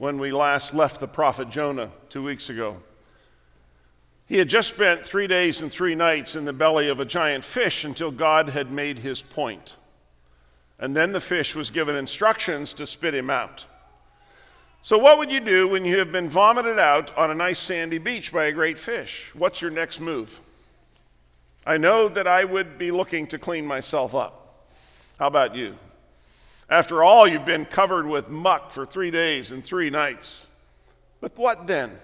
when we last left the prophet Jonah two weeks ago. He had just spent three days and three nights in the belly of a giant fish until God had made his point. And then the fish was given instructions to spit him out. So, what would you do when you have been vomited out on a nice sandy beach by a great fish? What's your next move? I know that I would be looking to clean myself up. How about you? After all, you've been covered with muck for three days and three nights. But what then?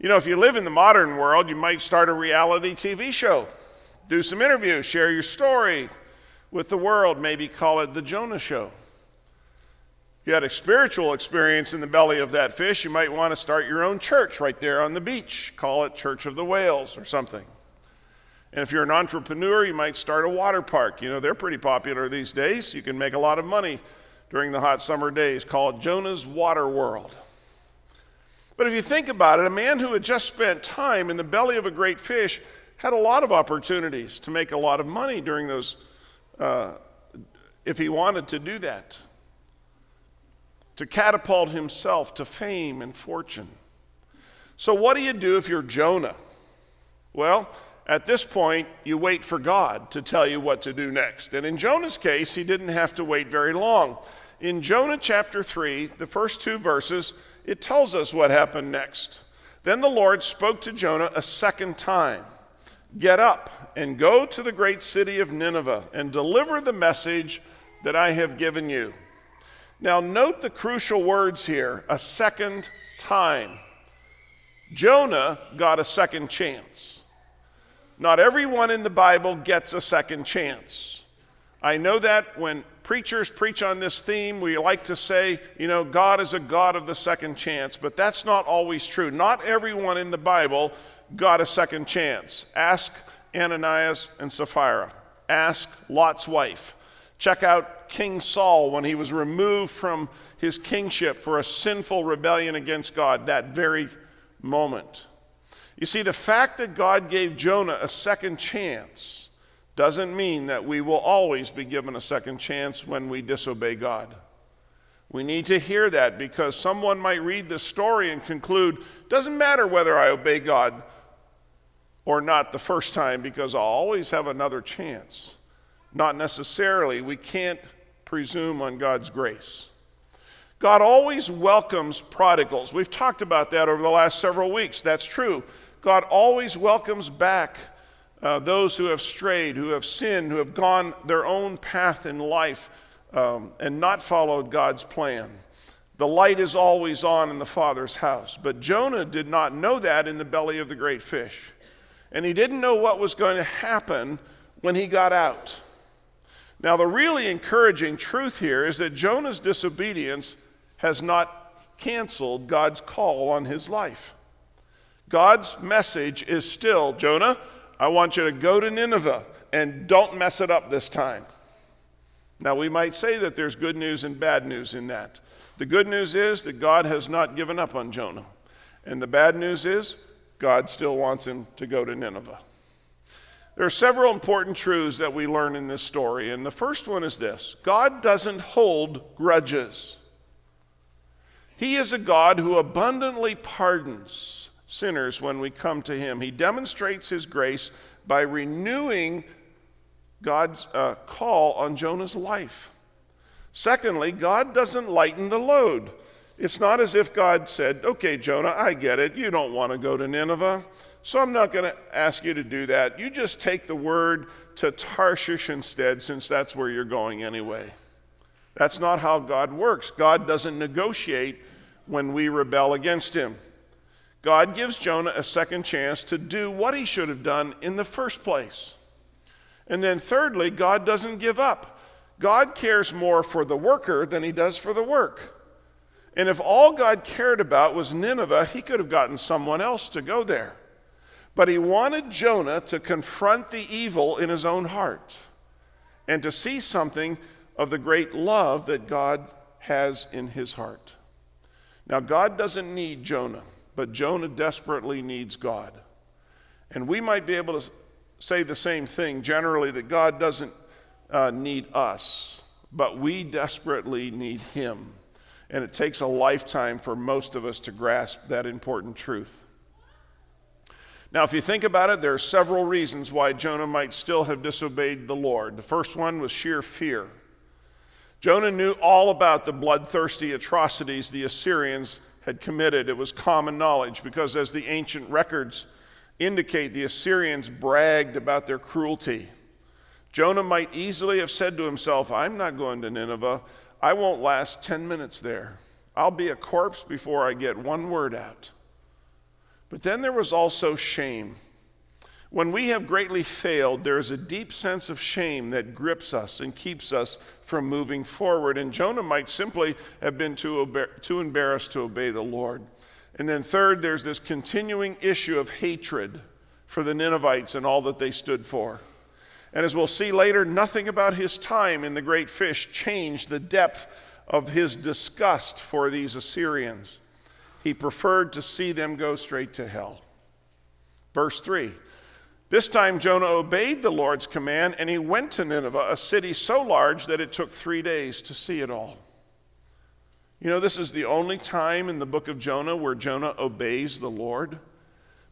You know, if you live in the modern world, you might start a reality TV show, do some interviews, share your story with the world, maybe call it The Jonah Show. If you had a spiritual experience in the belly of that fish, you might want to start your own church right there on the beach. Call it Church of the Whales or something. And if you're an entrepreneur, you might start a water park. You know, they're pretty popular these days. You can make a lot of money during the hot summer days. Call it Jonah's Water World. But if you think about it, a man who had just spent time in the belly of a great fish had a lot of opportunities to make a lot of money during those, uh, if he wanted to do that, to catapult himself to fame and fortune. So, what do you do if you're Jonah? Well, at this point, you wait for God to tell you what to do next. And in Jonah's case, he didn't have to wait very long. In Jonah chapter 3, the first two verses, it tells us what happened next. Then the Lord spoke to Jonah a second time Get up and go to the great city of Nineveh and deliver the message that I have given you. Now, note the crucial words here a second time. Jonah got a second chance. Not everyone in the Bible gets a second chance. I know that when preachers preach on this theme, we like to say, you know, God is a God of the second chance, but that's not always true. Not everyone in the Bible got a second chance. Ask Ananias and Sapphira, ask Lot's wife. Check out King Saul when he was removed from his kingship for a sinful rebellion against God that very moment. You see, the fact that God gave Jonah a second chance doesn't mean that we will always be given a second chance when we disobey God. We need to hear that because someone might read this story and conclude, doesn't matter whether I obey God or not the first time because I'll always have another chance. Not necessarily. We can't presume on God's grace. God always welcomes prodigals. We've talked about that over the last several weeks. That's true. God always welcomes back uh, those who have strayed, who have sinned, who have gone their own path in life um, and not followed God's plan. The light is always on in the Father's house. But Jonah did not know that in the belly of the great fish. And he didn't know what was going to happen when he got out. Now, the really encouraging truth here is that Jonah's disobedience has not canceled God's call on his life. God's message is still Jonah, I want you to go to Nineveh and don't mess it up this time. Now, we might say that there's good news and bad news in that. The good news is that God has not given up on Jonah. And the bad news is God still wants him to go to Nineveh. There are several important truths that we learn in this story. And the first one is this God doesn't hold grudges, He is a God who abundantly pardons sinners when we come to Him. He demonstrates His grace by renewing God's uh, call on Jonah's life. Secondly, God doesn't lighten the load. It's not as if God said, Okay, Jonah, I get it. You don't want to go to Nineveh, so I'm not going to ask you to do that. You just take the word to Tarshish instead, since that's where you're going anyway. That's not how God works. God doesn't negotiate when we rebel against Him. God gives Jonah a second chance to do what he should have done in the first place. And then, thirdly, God doesn't give up. God cares more for the worker than he does for the work. And if all God cared about was Nineveh, he could have gotten someone else to go there. But he wanted Jonah to confront the evil in his own heart and to see something of the great love that God has in his heart. Now, God doesn't need Jonah but Jonah desperately needs God. And we might be able to say the same thing generally that God doesn't uh, need us, but we desperately need Him. And it takes a lifetime for most of us to grasp that important truth. Now, if you think about it, there are several reasons why Jonah might still have disobeyed the Lord. The first one was sheer fear. Jonah knew all about the bloodthirsty atrocities the Assyrians had committed. It was common knowledge because, as the ancient records indicate, the Assyrians bragged about their cruelty. Jonah might easily have said to himself, I'm not going to Nineveh. I won't last 10 minutes there. I'll be a corpse before I get one word out. But then there was also shame. When we have greatly failed, there is a deep sense of shame that grips us and keeps us from moving forward. And Jonah might simply have been too, too embarrassed to obey the Lord. And then, third, there's this continuing issue of hatred for the Ninevites and all that they stood for. And as we'll see later, nothing about his time in the great fish changed the depth of his disgust for these Assyrians. He preferred to see them go straight to hell. Verse 3 This time Jonah obeyed the Lord's command and he went to Nineveh, a city so large that it took three days to see it all. You know, this is the only time in the book of Jonah where Jonah obeys the Lord.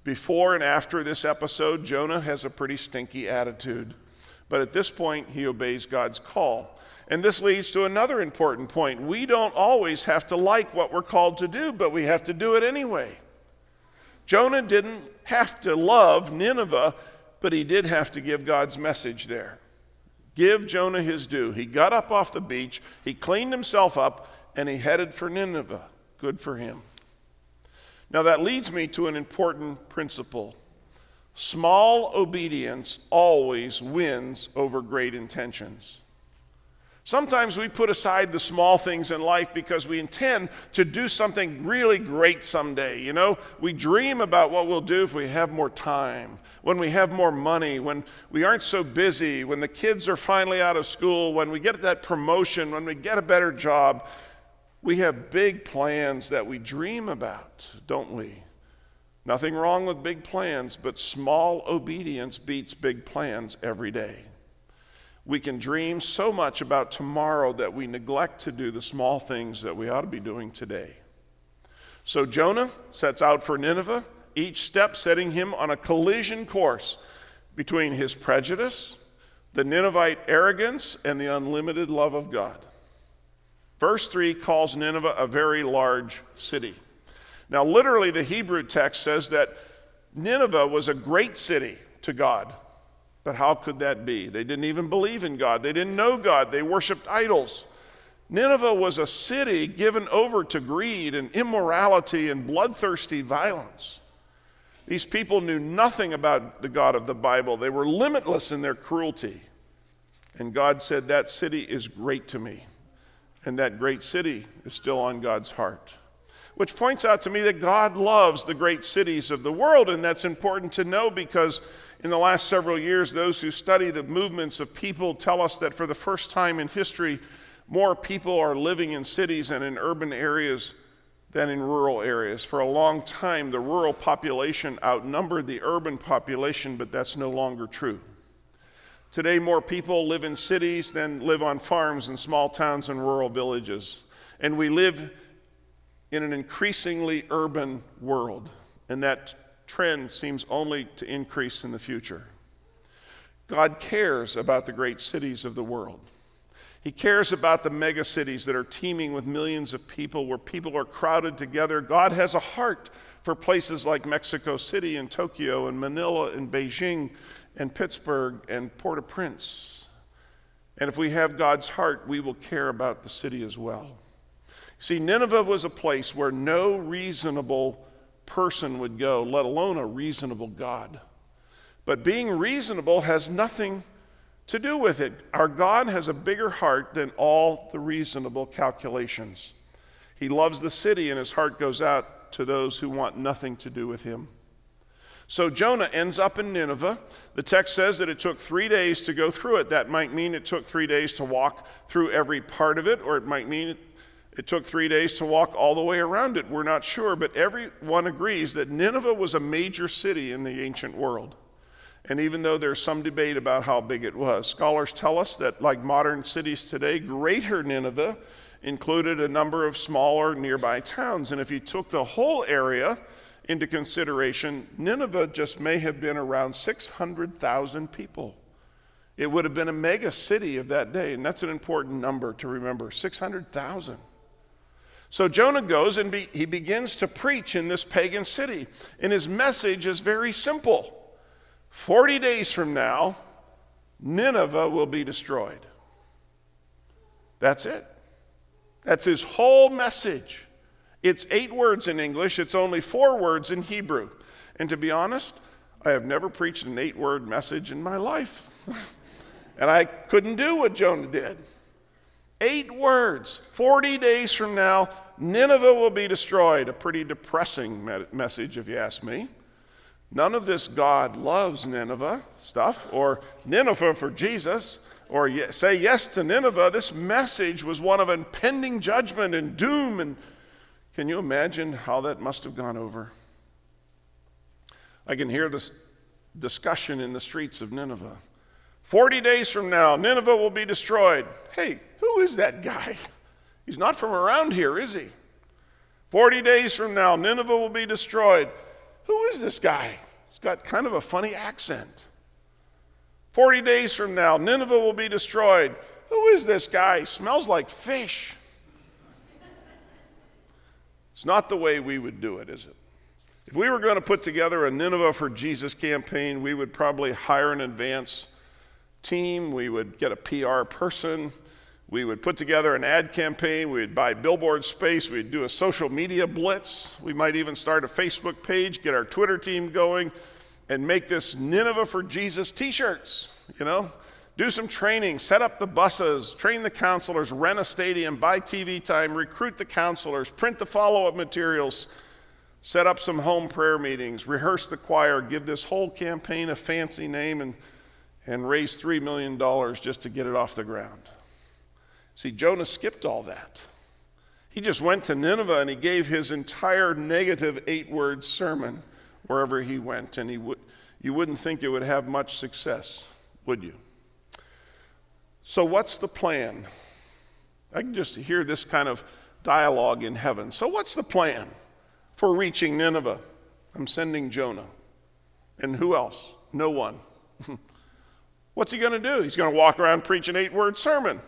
Before and after this episode, Jonah has a pretty stinky attitude. But at this point, he obeys God's call. And this leads to another important point. We don't always have to like what we're called to do, but we have to do it anyway. Jonah didn't have to love Nineveh, but he did have to give God's message there. Give Jonah his due. He got up off the beach, he cleaned himself up, and he headed for Nineveh. Good for him. Now, that leads me to an important principle small obedience always wins over great intentions. Sometimes we put aside the small things in life because we intend to do something really great someday. You know, we dream about what we'll do if we have more time, when we have more money, when we aren't so busy, when the kids are finally out of school, when we get that promotion, when we get a better job. We have big plans that we dream about, don't we? Nothing wrong with big plans, but small obedience beats big plans every day. We can dream so much about tomorrow that we neglect to do the small things that we ought to be doing today. So Jonah sets out for Nineveh, each step setting him on a collision course between his prejudice, the Ninevite arrogance, and the unlimited love of God. Verse 3 calls Nineveh a very large city. Now, literally, the Hebrew text says that Nineveh was a great city to God. But how could that be? They didn't even believe in God, they didn't know God, they worshiped idols. Nineveh was a city given over to greed and immorality and bloodthirsty violence. These people knew nothing about the God of the Bible. They were limitless in their cruelty. And God said, That city is great to me. And that great city is still on God's heart which points out to me that God loves the great cities of the world. And that's important to know because in the last several years, those who study the movements of people tell us that for the first time in history, more people are living in cities and in urban areas than in rural areas. For a long time, the rural population outnumbered the urban population, but that's no longer true. Today, more people live in cities than live on farms and small towns and rural villages. And we live in an increasingly urban world, and that trend seems only to increase in the future. God cares about the great cities of the world. He cares about the mega cities that are teeming with millions of people, where people are crowded together. God has a heart for places like Mexico City and Tokyo and Manila and Beijing and Pittsburgh and Port au Prince. And if we have God's heart, we will care about the city as well. See, Nineveh was a place where no reasonable person would go, let alone a reasonable God. But being reasonable has nothing to do with it. Our God has a bigger heart than all the reasonable calculations. He loves the city, and his heart goes out to those who want nothing to do with him. So Jonah ends up in Nineveh. The text says that it took three days to go through it. That might mean it took three days to walk through every part of it, or it might mean it took three days to walk all the way around it. We're not sure, but everyone agrees that Nineveh was a major city in the ancient world. And even though there's some debate about how big it was, scholars tell us that, like modern cities today, Greater Nineveh included a number of smaller nearby towns. And if you took the whole area into consideration, Nineveh just may have been around 600,000 people. It would have been a mega city of that day, and that's an important number to remember 600,000. So Jonah goes and be, he begins to preach in this pagan city, and his message is very simple 40 days from now, Nineveh will be destroyed. That's it. That's his whole message. It's eight words in English, it's only four words in Hebrew. And to be honest, I have never preached an eight word message in my life. and I couldn't do what Jonah did. Eight words. 40 days from now, Nineveh will be destroyed. A pretty depressing message, if you ask me. None of this God loves Nineveh stuff, or Nineveh for Jesus, or say yes to Nineveh. This message was one of impending judgment and doom. And can you imagine how that must have gone over? I can hear this discussion in the streets of Nineveh. 40 days from now, Nineveh will be destroyed. Hey, who is that guy? He's not from around here, is he? 40 days from now, Nineveh will be destroyed. Who is this guy? He's got kind of a funny accent. 40 days from now, Nineveh will be destroyed. Who is this guy? He smells like fish. It's not the way we would do it, is it? If we were going to put together a Nineveh for Jesus campaign, we would probably hire an advance team, we would get a PR person, we would put together an ad campaign, we'd buy billboard space, we'd do a social media blitz, we might even start a Facebook page, get our Twitter team going, and make this Nineveh for Jesus t shirts, you know? Do some training, set up the buses, train the counselors, rent a stadium, buy TV time, recruit the counselors, print the follow up materials, set up some home prayer meetings, rehearse the choir, give this whole campaign a fancy name, and, and raise $3 million just to get it off the ground. See, Jonah skipped all that. He just went to Nineveh and he gave his entire negative eight word sermon wherever he went, and he would, you wouldn't think it would have much success, would you? So, what's the plan? I can just hear this kind of dialogue in heaven. So, what's the plan for reaching Nineveh? I'm sending Jonah. And who else? No one. what's he going to do? He's going to walk around preach an eight word sermon.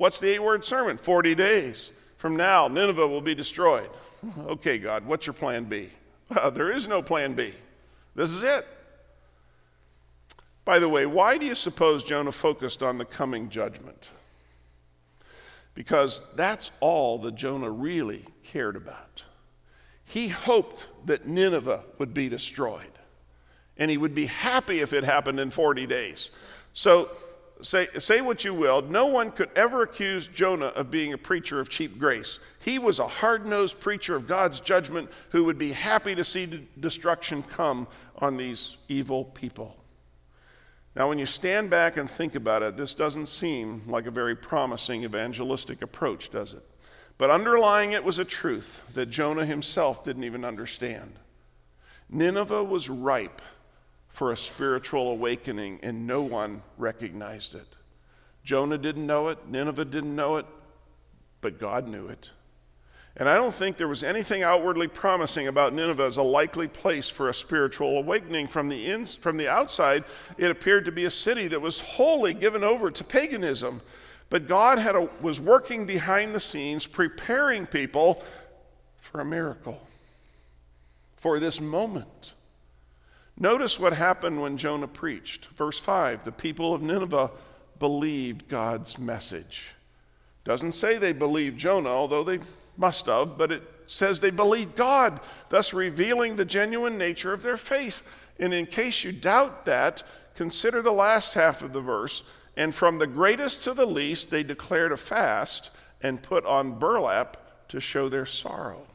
What's the eight word sermon? 40 days from now, Nineveh will be destroyed. Okay, God, what's your plan B? Well, there is no plan B. This is it. By the way, why do you suppose Jonah focused on the coming judgment? Because that's all that Jonah really cared about. He hoped that Nineveh would be destroyed, and he would be happy if it happened in 40 days. So say, say what you will, no one could ever accuse Jonah of being a preacher of cheap grace. He was a hard nosed preacher of God's judgment who would be happy to see destruction come on these evil people. Now, when you stand back and think about it, this doesn't seem like a very promising evangelistic approach, does it? But underlying it was a truth that Jonah himself didn't even understand. Nineveh was ripe for a spiritual awakening, and no one recognized it. Jonah didn't know it, Nineveh didn't know it, but God knew it. And I don't think there was anything outwardly promising about Nineveh as a likely place for a spiritual awakening. From the, ins, from the outside, it appeared to be a city that was wholly given over to paganism. But God had a, was working behind the scenes, preparing people for a miracle, for this moment. Notice what happened when Jonah preached. Verse 5 the people of Nineveh believed God's message. Doesn't say they believed Jonah, although they must have, but it says they believed God, thus revealing the genuine nature of their faith. And in case you doubt that, consider the last half of the verse. And from the greatest to the least, they declared a fast and put on burlap to show their sorrow.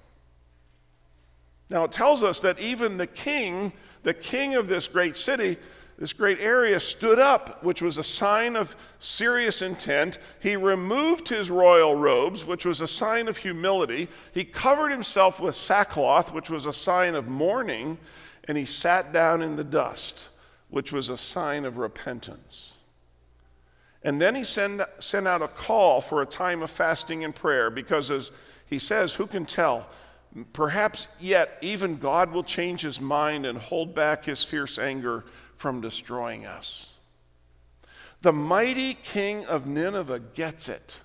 Now it tells us that even the king the king of this great city, this great area, stood up, which was a sign of serious intent. He removed his royal robes, which was a sign of humility. He covered himself with sackcloth, which was a sign of mourning. And he sat down in the dust, which was a sign of repentance. And then he send, sent out a call for a time of fasting and prayer because, as he says, who can tell? Perhaps yet even God will change his mind and hold back his fierce anger from destroying us. The mighty king of Nineveh gets it.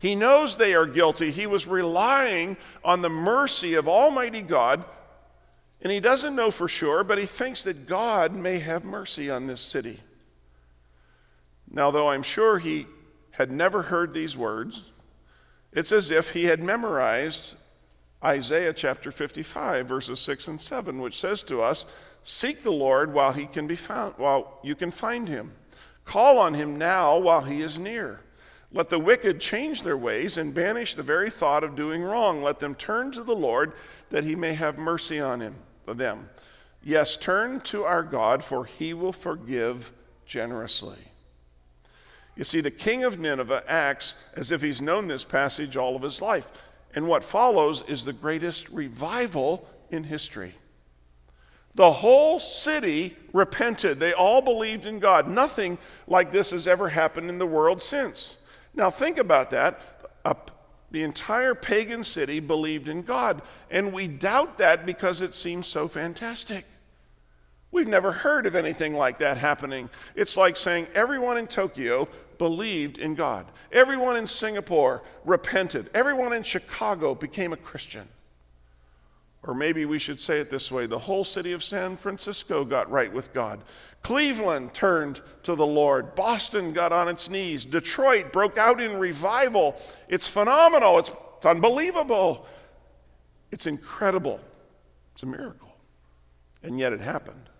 He knows they are guilty. He was relying on the mercy of Almighty God, and he doesn't know for sure, but he thinks that God may have mercy on this city. Now, though I'm sure he had never heard these words, it's as if he had memorized Isaiah chapter 55, verses 6 and 7, which says to us, Seek the Lord while he can be found, while you can find him. Call on him now while he is near. Let the wicked change their ways and banish the very thought of doing wrong. Let them turn to the Lord that he may have mercy on him, them. Yes, turn to our God, for he will forgive generously. You see, the king of Nineveh acts as if he's known this passage all of his life. And what follows is the greatest revival in history. The whole city repented. They all believed in God. Nothing like this has ever happened in the world since. Now, think about that. the entire pagan city believed in God. And we doubt that because it seems so fantastic. We've never heard of anything like that happening. It's like saying everyone in Tokyo believed in God. Everyone in Singapore repented. Everyone in Chicago became a Christian. Or maybe we should say it this way the whole city of San Francisco got right with God. Cleveland turned to the Lord. Boston got on its knees. Detroit broke out in revival. It's phenomenal. It's, it's unbelievable. It's incredible. It's a miracle. And yet it happened.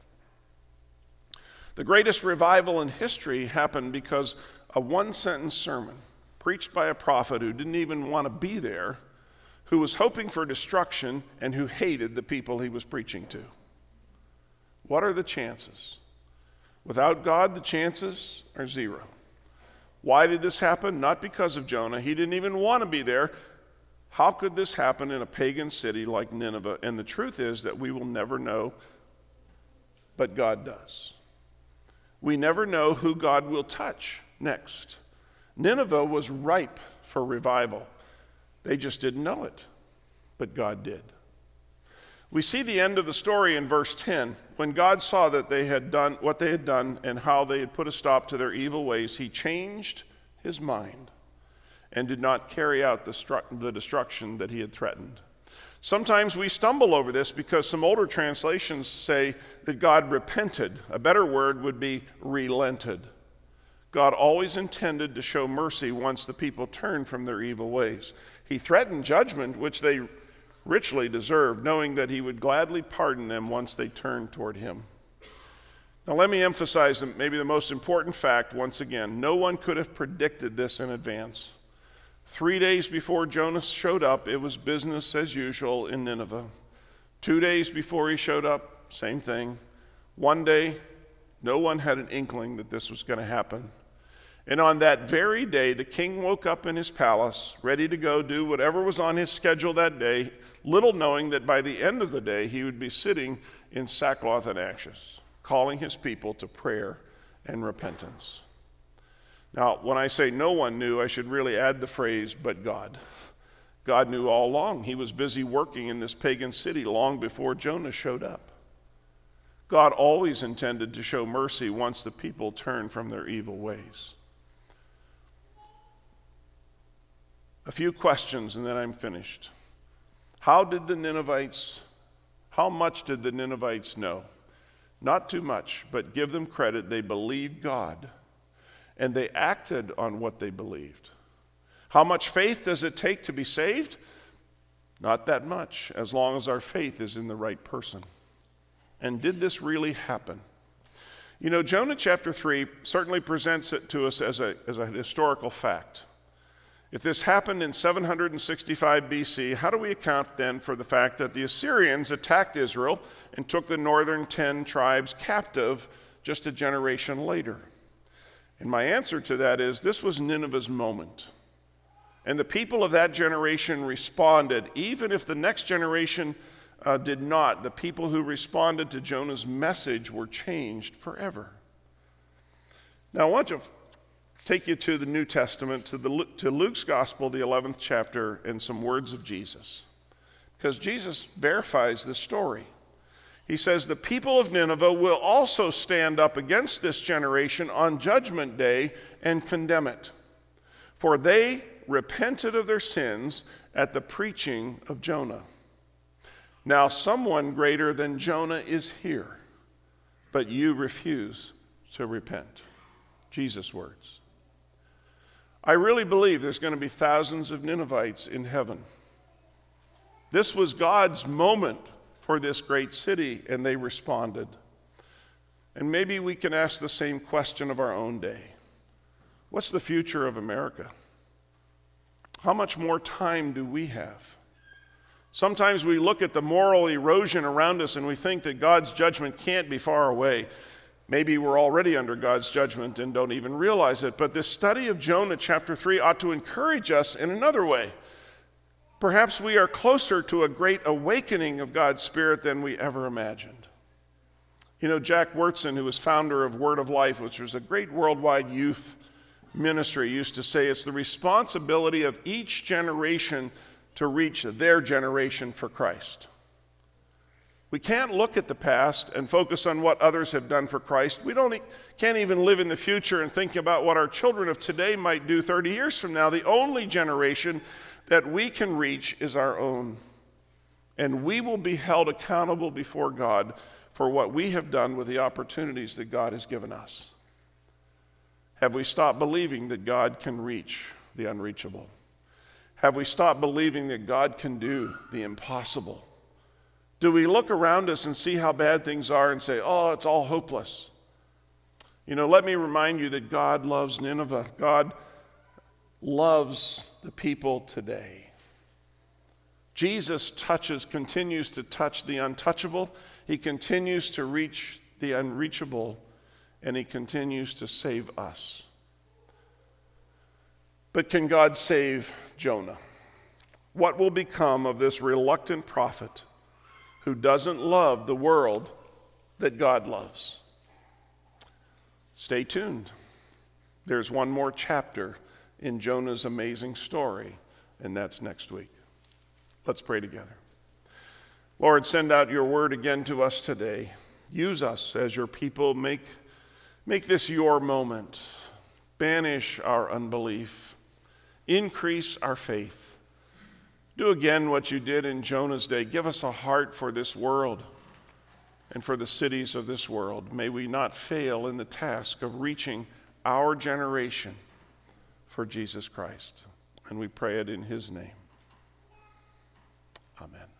The greatest revival in history happened because a one sentence sermon preached by a prophet who didn't even want to be there, who was hoping for destruction, and who hated the people he was preaching to. What are the chances? Without God, the chances are zero. Why did this happen? Not because of Jonah. He didn't even want to be there. How could this happen in a pagan city like Nineveh? And the truth is that we will never know, but God does. We never know who God will touch next. Nineveh was ripe for revival. They just didn't know it, but God did. We see the end of the story in verse 10. When God saw that they had done what they had done and how they had put a stop to their evil ways, he changed his mind and did not carry out the, stru- the destruction that he had threatened. Sometimes we stumble over this because some older translations say that God repented. A better word would be relented. God always intended to show mercy once the people turned from their evil ways. He threatened judgment, which they richly deserved, knowing that He would gladly pardon them once they turned toward Him. Now, let me emphasize maybe the most important fact once again. No one could have predicted this in advance. Three days before Jonas showed up, it was business as usual in Nineveh. Two days before he showed up, same thing. One day, no one had an inkling that this was going to happen. And on that very day, the king woke up in his palace, ready to go do whatever was on his schedule that day, little knowing that by the end of the day, he would be sitting in sackcloth and ashes, calling his people to prayer and repentance. Now, when I say no one knew, I should really add the phrase, but God. God knew all along. He was busy working in this pagan city long before Jonah showed up. God always intended to show mercy once the people turned from their evil ways. A few questions and then I'm finished. How did the Ninevites, how much did the Ninevites know? Not too much, but give them credit. They believed God and they acted on what they believed. How much faith does it take to be saved? Not that much, as long as our faith is in the right person. And did this really happen? You know, Jonah chapter 3 certainly presents it to us as a, as a historical fact. If this happened in 765 BC, how do we account then for the fact that the Assyrians attacked Israel and took the northern 10 tribes captive just a generation later? And my answer to that is this was Nineveh's moment. And the people of that generation responded, even if the next generation uh, did not. The people who responded to Jonah's message were changed forever. Now, I want to take you to the New Testament, to, the, to Luke's Gospel, the 11th chapter, and some words of Jesus. Because Jesus verifies this story. He says, The people of Nineveh will also stand up against this generation on Judgment Day and condemn it. For they repented of their sins at the preaching of Jonah. Now, someone greater than Jonah is here, but you refuse to repent. Jesus' words. I really believe there's going to be thousands of Ninevites in heaven. This was God's moment for this great city, and they responded. And maybe we can ask the same question of our own day What's the future of America? How much more time do we have? Sometimes we look at the moral erosion around us and we think that God's judgment can't be far away. Maybe we're already under God's judgment and don't even realize it. But this study of Jonah, chapter 3, ought to encourage us in another way. Perhaps we are closer to a great awakening of God's Spirit than we ever imagined. You know, Jack Wyrtzen, who was founder of Word of Life, which was a great worldwide youth ministry, used to say it's the responsibility of each generation to reach their generation for Christ. We can't look at the past and focus on what others have done for Christ. We don't, can't even live in the future and think about what our children of today might do 30 years from now. The only generation that we can reach is our own. And we will be held accountable before God for what we have done with the opportunities that God has given us. Have we stopped believing that God can reach the unreachable? Have we stopped believing that God can do the impossible? Do we look around us and see how bad things are and say, oh, it's all hopeless? You know, let me remind you that God loves Nineveh. God loves the people today. Jesus touches, continues to touch the untouchable. He continues to reach the unreachable, and He continues to save us. But can God save Jonah? What will become of this reluctant prophet? Who doesn't love the world that God loves. Stay tuned. There's one more chapter in Jonah's amazing story, and that's next week. Let's pray together. Lord, send out your word again to us today. Use us as your people. Make, make this your moment. Banish our unbelief. Increase our faith. Do again what you did in Jonah's day. Give us a heart for this world and for the cities of this world. May we not fail in the task of reaching our generation for Jesus Christ. And we pray it in his name. Amen.